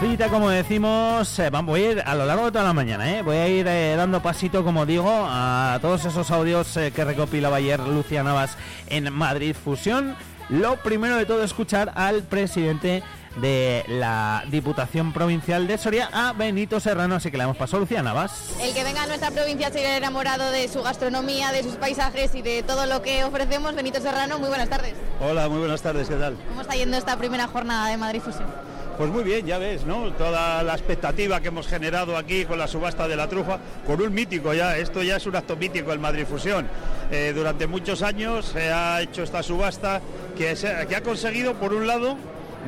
cita, como decimos, eh, voy a ir a lo largo de toda la mañana, ¿eh? voy a ir eh, dando pasito, como digo, a todos esos audios eh, que recopilaba ayer Lucia Navas en Madrid Fusión. Lo primero de todo, escuchar al presidente de la Diputación Provincial de Soria, a Benito Serrano, así que le hemos pasado a Lucía Navas. El que venga a nuestra provincia se enamorado de su gastronomía, de sus paisajes y de todo lo que ofrecemos. Benito Serrano, muy buenas tardes. Hola, muy buenas tardes, ¿qué tal? ¿Cómo está yendo esta primera jornada de Madrid Fusión? Pues muy bien, ya ves, ¿no? Toda la expectativa que hemos generado aquí con la subasta de la trufa, con un mítico ya, esto ya es un acto mítico el Madrid Fusión. Eh, durante muchos años se ha hecho esta subasta que, que ha conseguido, por un lado,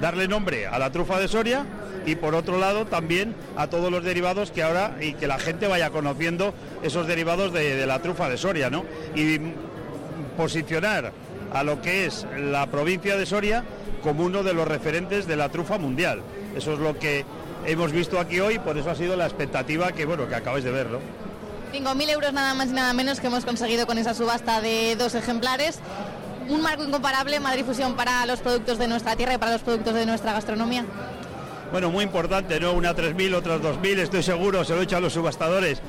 darle nombre a la trufa de Soria y por otro lado también a todos los derivados que ahora y que la gente vaya conociendo esos derivados de, de la trufa de Soria, ¿no? Y posicionar a lo que es la provincia de Soria como uno de los referentes de la trufa mundial. Eso es lo que hemos visto aquí hoy, por eso ha sido la expectativa que bueno que acabáis de ver, ¿no? 5.000 euros nada más y nada menos que hemos conseguido con esa subasta de dos ejemplares. Un marco incomparable, Madrid Fusión, para los productos de nuestra tierra y para los productos de nuestra gastronomía. Bueno, muy importante, ¿no? Una 3.000, otras 2.000, estoy seguro, se lo he hecho a los subastadores,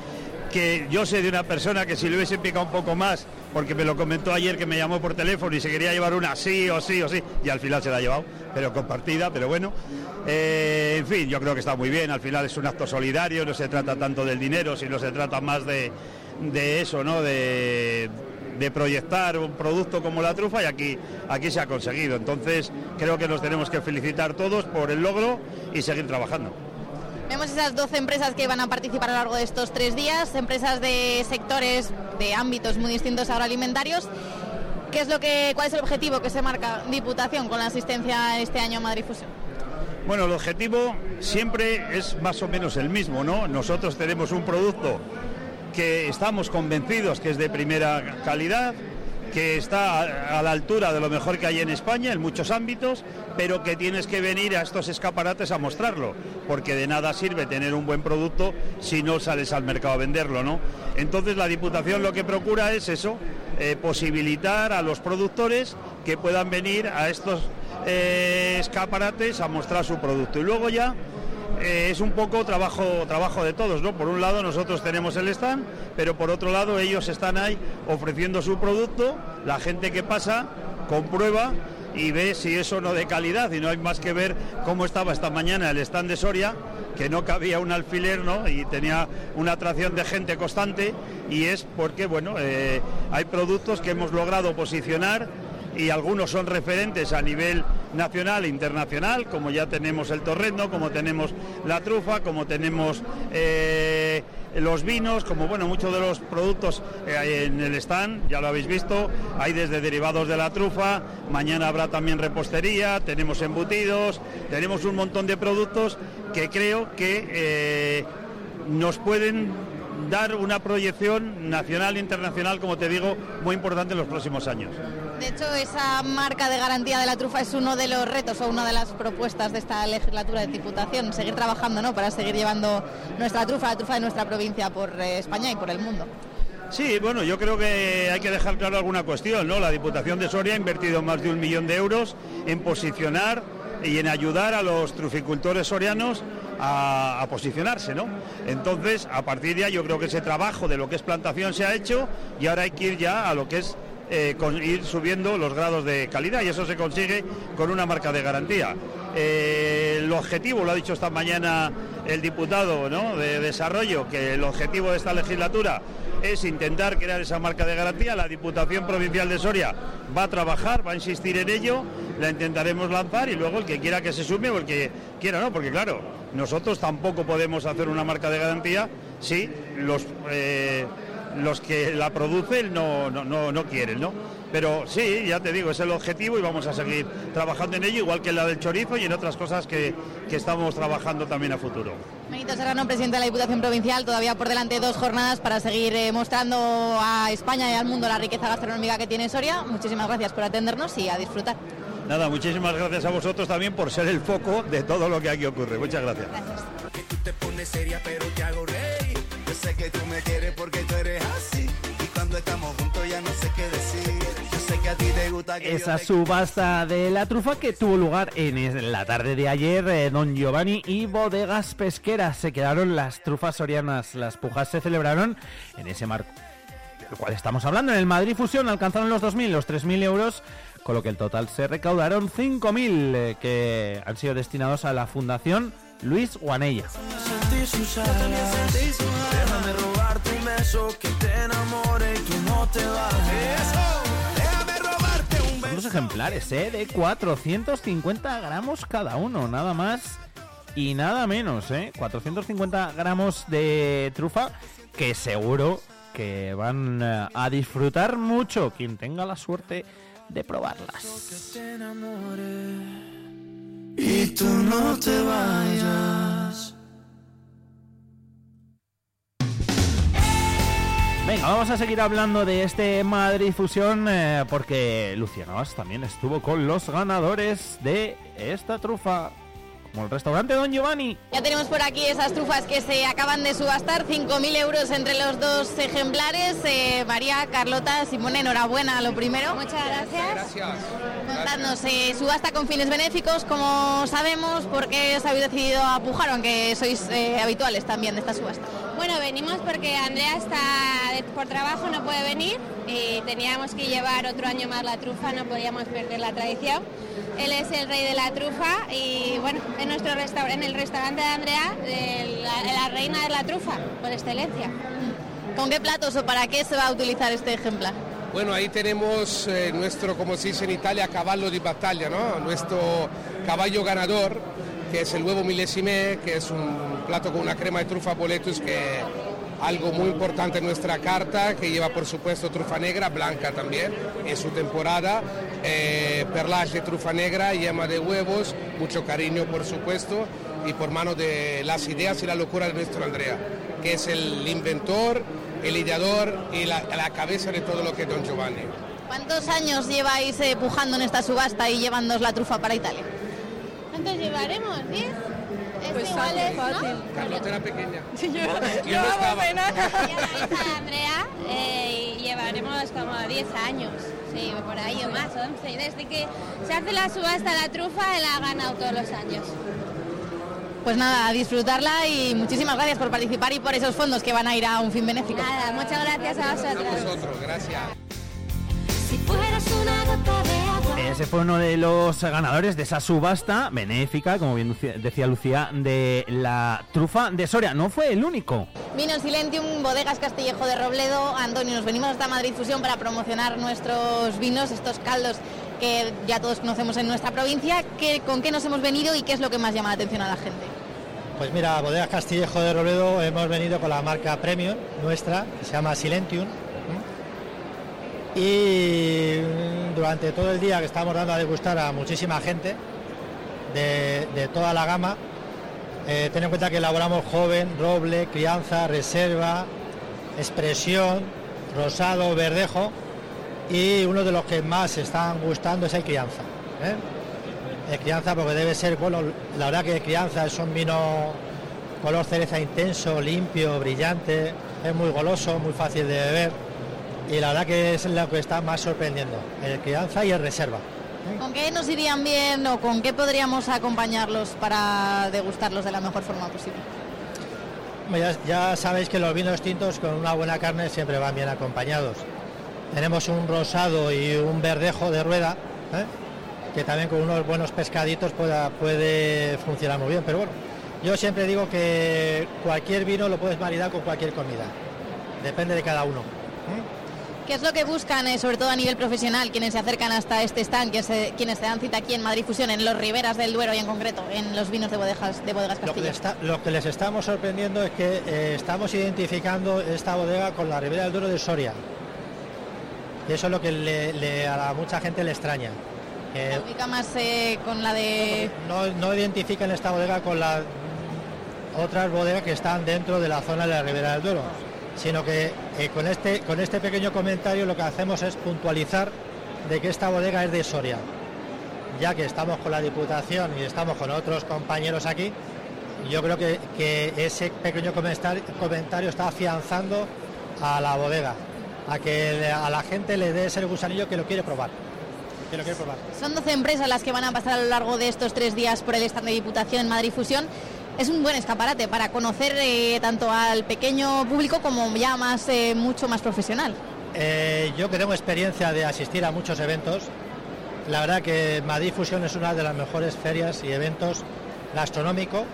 que yo sé de una persona que si le hubiese picado un poco más, porque me lo comentó ayer que me llamó por teléfono y se quería llevar una sí o sí o sí, y al final se la ha llevado, pero compartida, pero bueno. Eh, en fin, yo creo que está muy bien, al final es un acto solidario, no se trata tanto del dinero, sino se trata más de, de eso, ¿no? De, de proyectar un producto como la trufa y aquí, aquí se ha conseguido. Entonces creo que nos tenemos que felicitar todos por el logro y seguir trabajando. Vemos esas 12 empresas que van a participar a lo largo de estos tres días, empresas de sectores, de ámbitos muy distintos agroalimentarios. ¿Qué es lo que, ¿Cuál es el objetivo que se marca Diputación con la asistencia este año a Madrid Fusión? Bueno, el objetivo siempre es más o menos el mismo, ¿no? Nosotros tenemos un producto que estamos convencidos que es de primera calidad, que está a, la altura de lo mejor que hay en España en muchos ámbitos, pero que tienes que venir a estos escaparates a mostrarlo, porque de nada sirve tener un buen producto si no sales al mercado a venderlo, ¿no? Entonces la Diputación lo que procura es eso, eh, posibilitar a los productores que puedan venir a estos eh, escaparates a mostrar su producto. Y luego ya eh, es un poco trabajo, trabajo de todos, ¿no? Por un lado nosotros tenemos el stand, pero por otro lado ellos están ahí ofreciendo su producto, la gente que pasa comprueba y ve si eso no de calidad y no hay más que ver cómo estaba esta mañana el stand de Soria que no cabía un alfiler ¿no? y tenía una atracción de gente constante y es porque bueno eh, hay productos que hemos logrado posicionar y algunos son referentes a nivel nacional e internacional, como ya tenemos el torrendo, como tenemos la trufa, como tenemos eh, los vinos, como bueno, muchos de los productos eh, en el stand, ya lo habéis visto, hay desde derivados de la trufa, mañana habrá también repostería, tenemos embutidos, tenemos un montón de productos que creo que eh, nos pueden dar una proyección nacional e internacional, como te digo, muy importante en los próximos años. De hecho, esa marca de garantía de la trufa es uno de los retos o una de las propuestas de esta legislatura de Diputación, seguir trabajando ¿no? para seguir llevando nuestra trufa, la trufa de nuestra provincia por eh, España y por el mundo. Sí, bueno, yo creo que hay que dejar claro alguna cuestión, ¿no? La Diputación de Soria ha invertido más de un millón de euros en posicionar y en ayudar a los truficultores sorianos a, posicionarse, ¿no? Entonces, a partir de ahí yo creo que ese trabajo de lo que es plantación se ha hecho y ahora hay que ir ya a lo que es eh, con ir subiendo los grados de calidad y eso se consigue con una marca de garantía. Eh, el objetivo, lo ha dicho esta mañana el diputado ¿no? de Desarrollo, que el objetivo de esta legislatura es intentar crear esa marca de garantía. La Diputación Provincial de Soria va a trabajar, va a insistir en ello, la intentaremos lanzar y luego el que quiera que se sume o el que quiera no, porque claro, nosotros tampoco podemos hacer una marca de garantía si los... Eh, los que la producen no, no, no, no, quieren, ¿no? Pero sí, ya te digo, es el objetivo y vamos a seguir trabajando en ello, igual que en la del chorizo y en otras cosas que, que estamos trabajando también a futuro. Benito Serrano, presidente de la Diputación Provincial, todavía por delante dos jornadas para seguir eh, mostrando a España y al mundo la riqueza gastronómica que tiene Soria. Muchísimas gracias por atendernos y a disfrutar. Nada, muchísimas gracias a vosotros también por ser el foco de todo lo que aquí ocurre. Muchas gracias. gracias. Yo sé que tú me quieres porque tú eres así. Y cuando estamos juntos ya no sé qué decir. Yo sé sé que a ti te gusta que Esa te subasta de la trufa que tuvo lugar en la tarde de ayer, eh, Don Giovanni y Bodegas Pesqueras se quedaron las trufas sorianas. Las pujas se celebraron en ese marco del cual estamos hablando. En el Madrid Fusión alcanzaron los 2.000, los 3.000 euros, con lo que el total se recaudaron 5.000 eh, que han sido destinados a la Fundación Luis Guanella. Déjame beso que te enamore y no te Son dos ejemplares, ¿eh? De 450 gramos cada uno, nada más y nada menos, ¿eh? 450 gramos de trufa que seguro que van eh, a disfrutar mucho quien tenga la suerte de probarlas. Tú no te. Venga, vamos a seguir hablando de este Madrid Fusión eh, porque Lucía Navas también estuvo con los ganadores de esta trufa, como el restaurante Don Giovanni. Ya tenemos por aquí esas trufas que se acaban de subastar, 5.000 euros entre los dos ejemplares. Eh, María, Carlota, Simone, enhorabuena lo primero. Muchas gracias. Contadnos, eh, subasta con fines benéficos, como sabemos, ¿por qué os habéis decidido a pujar, aunque sois eh, habituales también de esta subasta? Bueno, venimos porque Andrea está por trabajo, no puede venir y teníamos que llevar otro año más la trufa, no podíamos perder la tradición. Él es el rey de la trufa y bueno, en nuestro restaur- en el restaurante de Andrea, eh, la, la reina de la trufa, por excelencia. ¿Con qué platos o para qué se va a utilizar este ejemplar? Bueno, ahí tenemos eh, nuestro, como se dice en Italia, caballo de batalla, ¿no? Nuestro caballo ganador, que es el huevo milésime, que es un plato con una crema de trufa boletus, que algo muy importante en nuestra carta, que lleva por supuesto trufa negra, blanca también, en su temporada, eh, perlage de trufa negra, yema de huevos, mucho cariño por supuesto, y por mano de las ideas y la locura de nuestro Andrea, que es el inventor, el ideador y la, la cabeza de todo lo que es Don Giovanni. ¿Cuántos años lleváis eh, pujando en esta subasta y llevándoos la trufa para Italia? ¿Cuántos llevaremos? ¿10? Es Pues igual, fácil, es, ¿no? fácil. Carlota era pequeña. Sí, yo, Yo no a Andrea eh, y llevaremos como 10 años, sí, por ahí o más, 11. Y desde que se hace la subasta la trufa, él ha ganado todos los años. Pues nada, a disfrutarla y muchísimas gracias por participar y por esos fondos que van a ir a un fin benéfico. Nada, muchas gracias a A vosotros. vosotros, gracias. Si fueras una gota de. Ese fue uno de los ganadores de esa subasta benéfica, como bien decía Lucía, de la trufa de Soria. No fue el único. Vino Silentium, Bodegas Castillejo de Robledo. Antonio, nos venimos hasta Madrid Fusión para promocionar nuestros vinos, estos caldos que ya todos conocemos en nuestra provincia. ¿Qué, ¿Con qué nos hemos venido y qué es lo que más llama la atención a la gente? Pues mira, Bodegas Castillejo de Robledo hemos venido con la marca Premium nuestra, que se llama Silentium. Y durante todo el día que estamos dando a degustar a muchísima gente de, de toda la gama, eh, ten en cuenta que elaboramos joven, roble, crianza, reserva, expresión, rosado, verdejo y uno de los que más están gustando es el crianza. ¿eh? El crianza porque debe ser, bueno, la verdad que el crianza es un vino color cereza intenso, limpio, brillante, es muy goloso, muy fácil de beber y la verdad que es lo que está más sorprendiendo, el crianza y el reserva. ¿Con qué nos irían bien o con qué podríamos acompañarlos para degustarlos de la mejor forma posible? Ya, ya sabéis que los vinos tintos con una buena carne siempre van bien acompañados. Tenemos un rosado y un verdejo de rueda, ¿eh? que también con unos buenos pescaditos pueda- puede funcionar muy bien. Pero bueno, yo siempre digo que cualquier vino lo puedes maridar con cualquier comida. Depende de cada uno. ¿Qué es lo que buscan, eh, sobre todo a nivel profesional, quienes se acercan hasta este stand, que se- quienes se dan cita aquí en Madrid Fusión, en los Riberas del Duero y en concreto en los vinos de bodegas, de bodegas Lo que, Castilla? les está- lo que les estamos sorprendiendo es que eh, estamos identificando esta bodega con la Ribera del Duero de Soria. Y eso es lo que le- le- a la- mucha gente le extraña. que Se ubica más eh, con la de... no, no identifican esta bodega con las otras bodegas que están dentro de la zona de la Ribera del Duero, sino que eh, con, este, con este pequeño comentario lo que hacemos es puntualizar de que esta bodega es de Soria, ya que estamos con la Diputación y estamos con otros compañeros aquí, yo creo que, que ese pequeño comentario, está afianzando a la bodega. a que a la gente le dé ese gusanillo que lo quiere probar. Que probar. Son 12 empresas las que van a pasar a lo largo de estos tres días por el stand de Diputación en Madrid Fusión. Es un buen escaparate para conocer eh, tanto al pequeño público como ya más eh, mucho más profesional. Eh, yo que tengo experiencia de asistir a muchos eventos, la verdad que Madrid Fusión es una de las mejores ferias y eventos gastronómico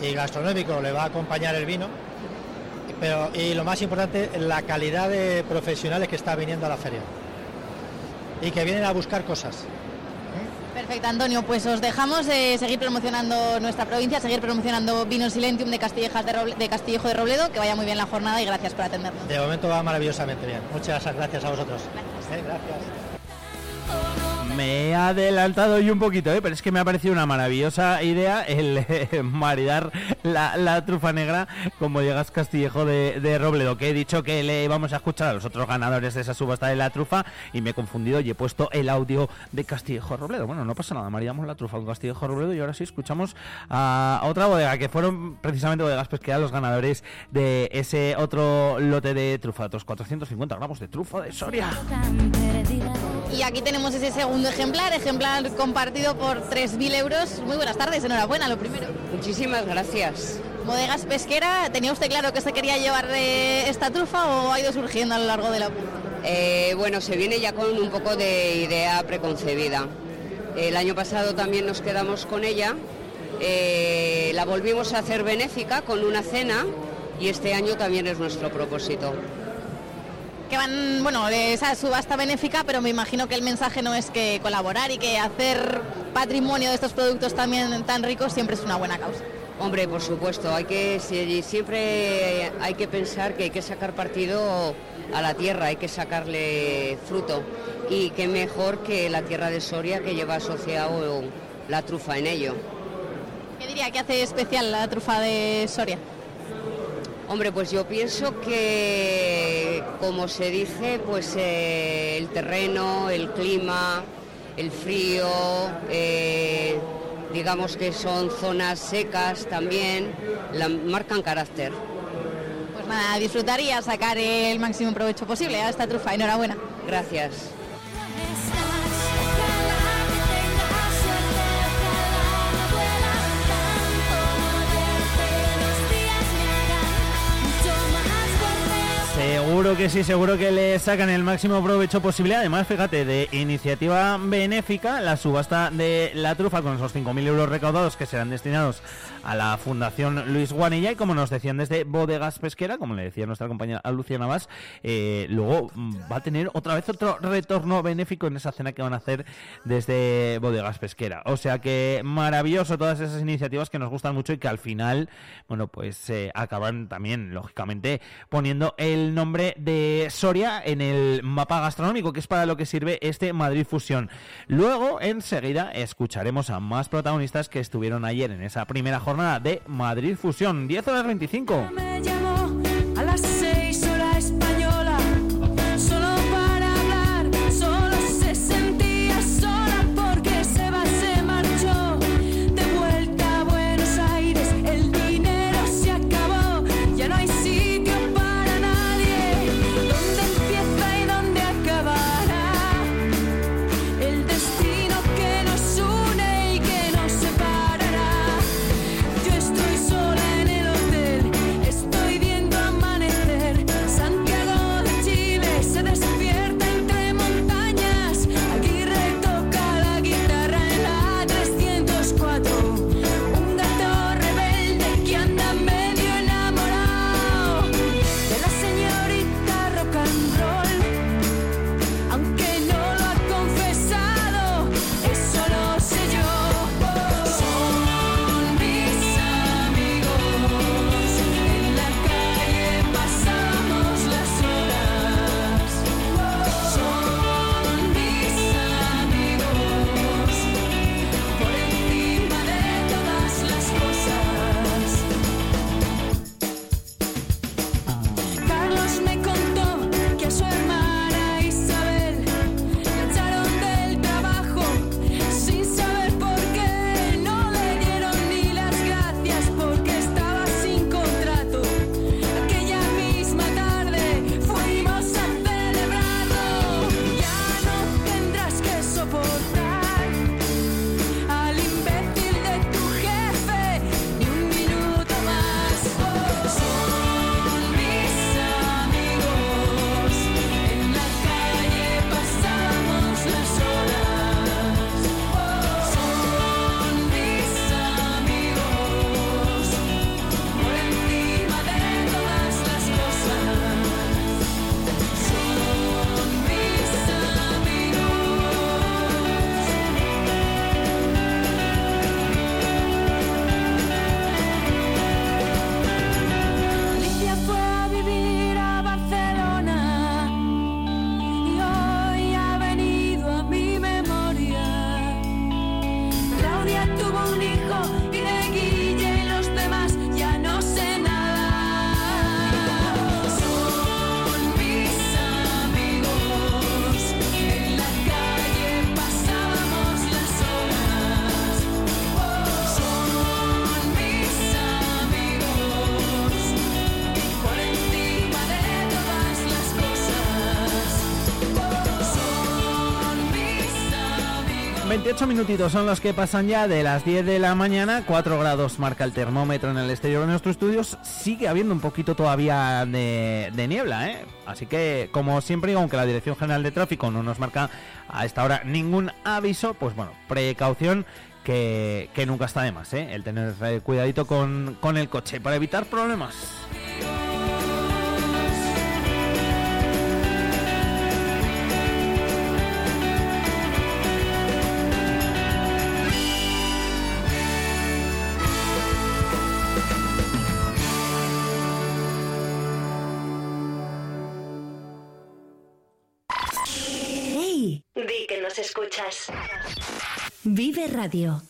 y gastronómico le va a acompañar el vino, pero y lo más importante la calidad de profesionales que está viniendo a la feria y que vienen a buscar cosas. Perfecto, Antonio. Pues os dejamos de seguir promocionando nuestra provincia, seguir promocionando Vino Silentium de, Castillejas de, Roble- de Castillejo de Robledo. Que vaya muy bien la jornada y gracias por atendernos. De momento va maravillosamente bien. Muchas gracias a vosotros. Eh, gracias. Me he adelantado yo un poquito, ¿eh? pero es que me ha parecido una maravillosa idea el eh, maridar la, la trufa negra con bodegas Castillejo de, de Robledo, que he dicho que le íbamos a escuchar a los otros ganadores de esa subasta de la trufa y me he confundido y he puesto el audio de Castillejo Robledo. Bueno, no pasa nada, maridamos la trufa con Castillejo Robledo y ahora sí escuchamos a otra bodega, que fueron precisamente bodegas pesqueras los ganadores de ese otro lote de trufa, otros 450 gramos de trufa de Soria. Y aquí tenemos ese segundo ejemplar, ejemplar compartido por 3.000 euros. Muy buenas tardes, enhorabuena, lo primero. Muchísimas gracias. Bodegas Pesquera, ¿tenía usted claro que se quería llevar de esta trufa o ha ido surgiendo a lo largo de la Eh, bueno, se viene ya con un poco de idea preconcebida. El año pasado también nos quedamos con ella. eh, la volvimos a hacer benéfica con una cena y este año también es nuestro propósito. Que van, bueno, de esa subasta benéfica, pero me imagino que el mensaje no es que colaborar y que hacer patrimonio de estos productos también tan ricos siempre es una buena causa. Hombre, por supuesto, hay que si- siempre hay que pensar que hay que sacar partido a la tierra, hay que sacarle fruto y qué mejor que la tierra de Soria que lleva asociado la trufa en ello. ¿Qué diría que hace especial la trufa de Soria? Hombre, pues yo pienso que, como se dice, pues eh, el terreno, el clima, el frío, eh, digamos que son zonas secas también, la, marcan carácter. Pues nada, disfrutar y a sacar el máximo provecho posible a esta trufa. Enhorabuena. Gracias. Seguro que sí, seguro que le sacan el máximo provecho posible. Además, fíjate, de iniciativa benéfica, la subasta de la trufa con esos 5.000 euros recaudados que serán destinados a la Fundación Luis Guanilla. Y como nos decían desde Bodegas Pesquera, como le decía nuestra compañera Lucia Navas, eh, luego va a tener otra vez otro retorno benéfico en esa cena que van a hacer desde Bodegas Pesquera. O sea que maravilloso todas esas iniciativas que nos gustan mucho y que al final, bueno, pues eh, acaban también, lógicamente, poniendo el nombre de Soria en el mapa gastronómico, que es para lo que sirve este Madrid Fusión. Luego, enseguida, escucharemos a más protagonistas que estuvieron ayer en esa primera jornada de Madrid Fusión, 10 horas 25. 28 minutitos son los que pasan ya de las 10 de la mañana, 4 grados marca el termómetro en el exterior de nuestros estudios, sigue habiendo un poquito todavía de, niebla, ¿eh? así que como siempre, aunque la Dirección General de Tráfico no nos marca a esta hora ningún aviso, pues bueno, precaución que, nunca está de más, ¿eh? el tener eh, cuidadito con el coche para evitar problemas. Radio.